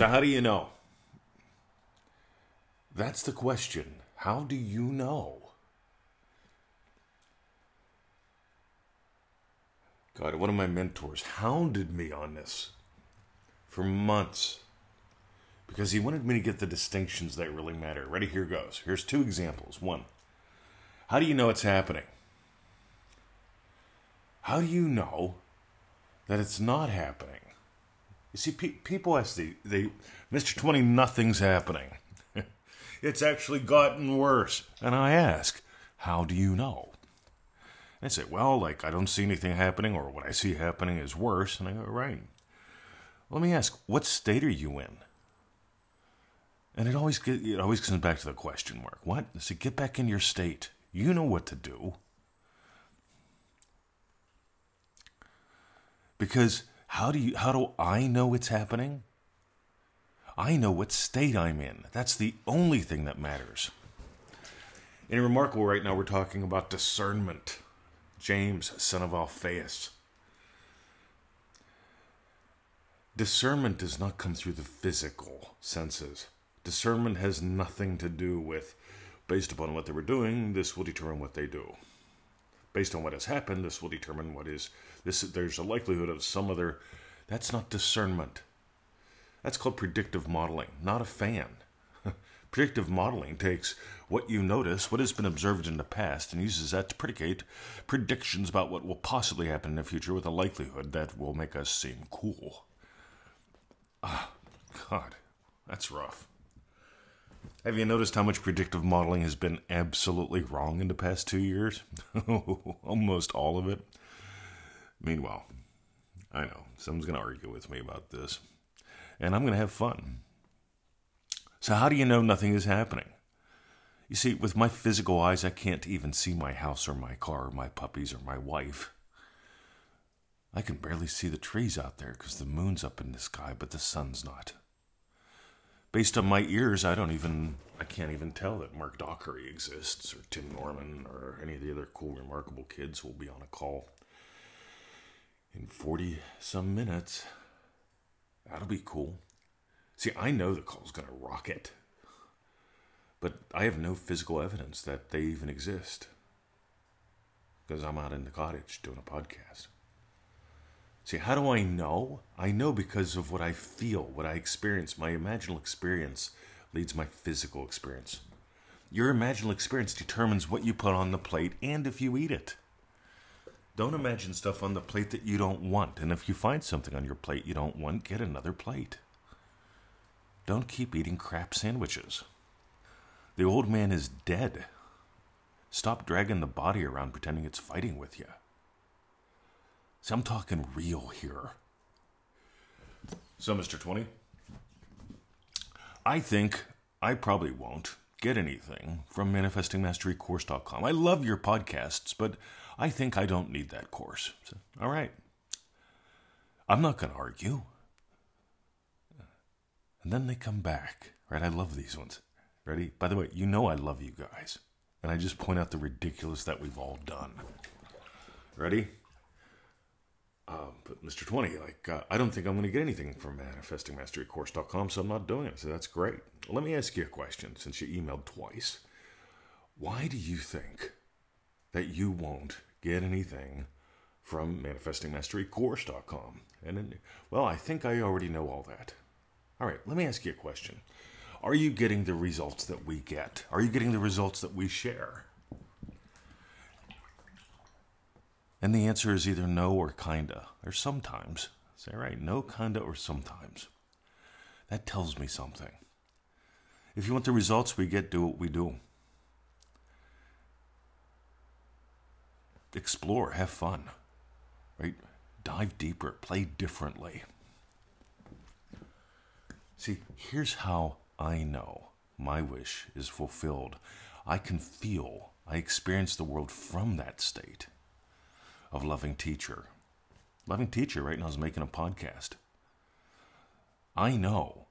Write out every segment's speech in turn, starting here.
So, how do you know? That's the question. How do you know? God, one of my mentors hounded me on this for months because he wanted me to get the distinctions that really matter. Ready? Here goes. Here's two examples. One, how do you know it's happening? How do you know that it's not happening? You see, pe- people ask the, Mr. 20, nothing's happening. it's actually gotten worse. And I ask, how do you know? And they say, well, like, I don't see anything happening, or what I see happening is worse. And I go, right. Let me ask, what state are you in? And it always get, it always comes back to the question mark. What? Say, get back in your state. You know what to do. Because how do you how do I know it's happening? I know what state I'm in. That's the only thing that matters. In Remarkable right now we're talking about discernment. James, son of Alphaeus. Discernment does not come through the physical senses. Discernment has nothing to do with, based upon what they were doing, this will determine what they do. Based on what has happened, this will determine what is this. There's a likelihood of some other. That's not discernment. That's called predictive modeling, not a fan. predictive modeling takes what you notice, what has been observed in the past, and uses that to predicate predictions about what will possibly happen in the future with a likelihood that will make us seem cool. Ah, God, that's rough. Have you noticed how much predictive modeling has been absolutely wrong in the past two years? Almost all of it. Meanwhile, I know someone's going to argue with me about this, and I'm going to have fun. So, how do you know nothing is happening? You see, with my physical eyes, I can't even see my house or my car or my puppies or my wife. I can barely see the trees out there because the moon's up in the sky, but the sun's not. Based on my ears, I don't even, I can't even tell that Mark Dockery exists or Tim Norman or any of the other cool, remarkable kids will be on a call in 40 some minutes. That'll be cool. See, I know the call's going to rocket, but I have no physical evidence that they even exist because I'm out in the cottage doing a podcast. See, how do I know? I know because of what I feel, what I experience. My imaginal experience leads my physical experience. Your imaginal experience determines what you put on the plate and if you eat it. Don't imagine stuff on the plate that you don't want. And if you find something on your plate you don't want, get another plate. Don't keep eating crap sandwiches. The old man is dead. Stop dragging the body around pretending it's fighting with you. See, I'm talking real here. So, Mr. 20, I think I probably won't get anything from manifestingmasterycourse.com. I love your podcasts, but I think I don't need that course. So, all right. I'm not going to argue. And then they come back, right? I love these ones. Ready? By the way, you know I love you guys. And I just point out the ridiculous that we've all done. Ready? Um, but Mr. 20, like, uh, I don't think I'm going to get anything from manifestingmasterycourse.com, so I'm not doing it. So that's great. Let me ask you a question since you emailed twice. Why do you think that you won't get anything from manifestingmasterycourse.com? And then, well, I think I already know all that. All right, let me ask you a question. Are you getting the results that we get? Are you getting the results that we share? And the answer is either no or kinda, or sometimes. Say, right, no, kinda, or sometimes. That tells me something. If you want the results we get, do what we do. Explore, have fun, right? Dive deeper, play differently. See, here's how I know my wish is fulfilled. I can feel, I experience the world from that state of Loving Teacher. Loving Teacher right now is making a podcast. I know.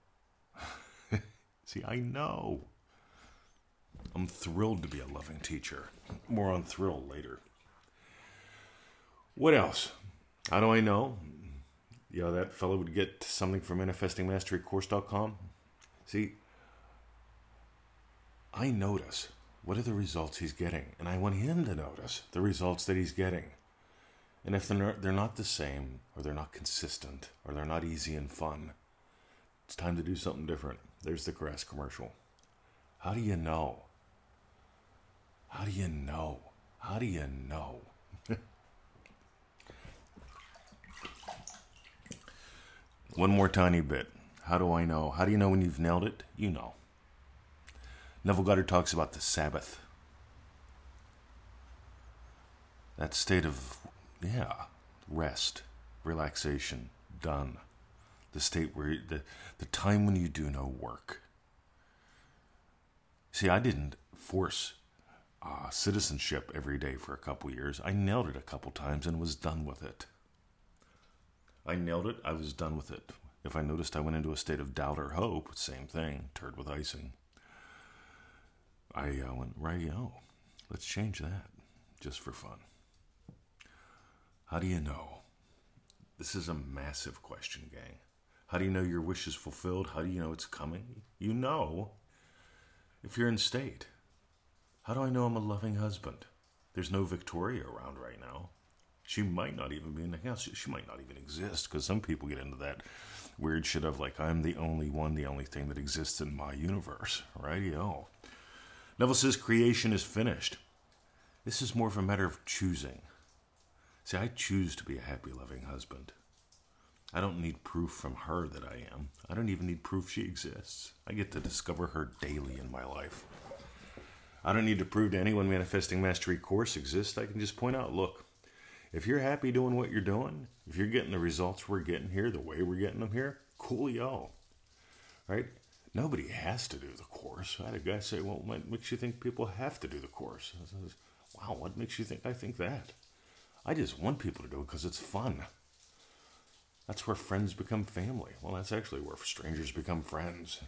See, I know. I'm thrilled to be a loving teacher. More on thrill later. What else? How do I know? you know, that fellow would get something from manifestingmasterycourse.com. See, I notice what are the results he's getting, and I want him to notice the results that he's getting. And if they're not, they're not the same, or they're not consistent, or they're not easy and fun, it's time to do something different. There's the grass commercial. How do you know? How do you know? How do you know? One more tiny bit. How do I know? How do you know when you've nailed it? You know. Neville Goddard talks about the Sabbath. That state of, yeah, rest, relaxation, done. The state where, the, the time when you do no work. See, I didn't force uh, citizenship every day for a couple years. I nailed it a couple times and was done with it. I nailed it, I was done with it. If I noticed I went into a state of doubt or hope, same thing, turd with icing. I uh, went, right, oh, let's change that just for fun. How do you know? This is a massive question, gang. How do you know your wish is fulfilled? How do you know it's coming? You know if you're in state. How do I know I'm a loving husband? There's no Victoria around right now. She might not even be in the house. She might not even exist because some people get into that weird shit of like, I'm the only one, the only thing that exists in my universe. Right? Yo. Neville says creation is finished. This is more of a matter of choosing. See, I choose to be a happy, loving husband. I don't need proof from her that I am. I don't even need proof she exists. I get to discover her daily in my life. I don't need to prove to anyone Manifesting Mastery course exists. I can just point out look, if you're happy doing what you're doing, if you're getting the results we're getting here, the way we're getting them here, cool coolio. Right? Nobody has to do the course. I had a guy say, Well, what makes you think people have to do the course? I says, Wow, what makes you think I think that? I just want people to do it because it's fun. That's where friends become family. Well, that's actually where strangers become friends.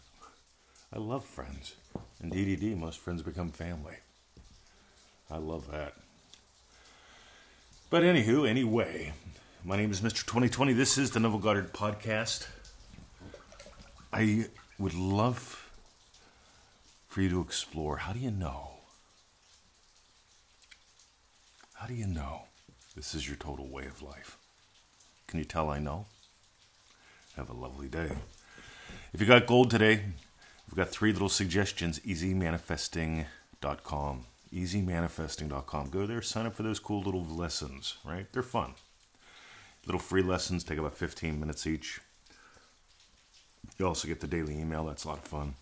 I love friends. In DDD, most friends become family. I love that. But anywho, anyway, my name is Mr. 2020. This is the Neville Goddard podcast. I would love for you to explore how do you know? How do you know this is your total way of life? Can you tell I know? Have a lovely day. If you got gold today, we've got three little suggestions easymanifesting.com. Easymanifesting.com. Go there, sign up for those cool little lessons, right? They're fun. Little free lessons take about 15 minutes each. You also get the daily email. That's a lot of fun.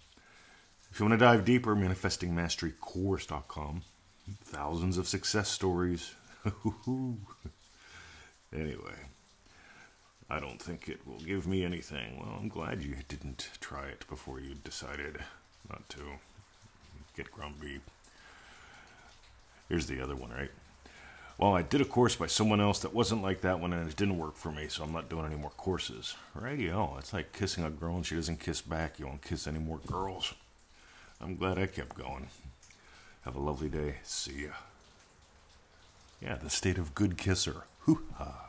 If you want to dive deeper, manifestingmasterycourse.com. Thousands of success stories. Anyway, I don't think it will give me anything. Well, I'm glad you didn't try it before you decided not to. Get grumpy. Here's the other one, right? well, I did a course by someone else that wasn't like that one and it didn't work for me, so I'm not doing any more courses. Radio, it's like kissing a girl and she doesn't kiss back. You won't kiss any more girls. I'm glad I kept going. Have a lovely day. See ya. Yeah, the state of good kisser. Hoo ha.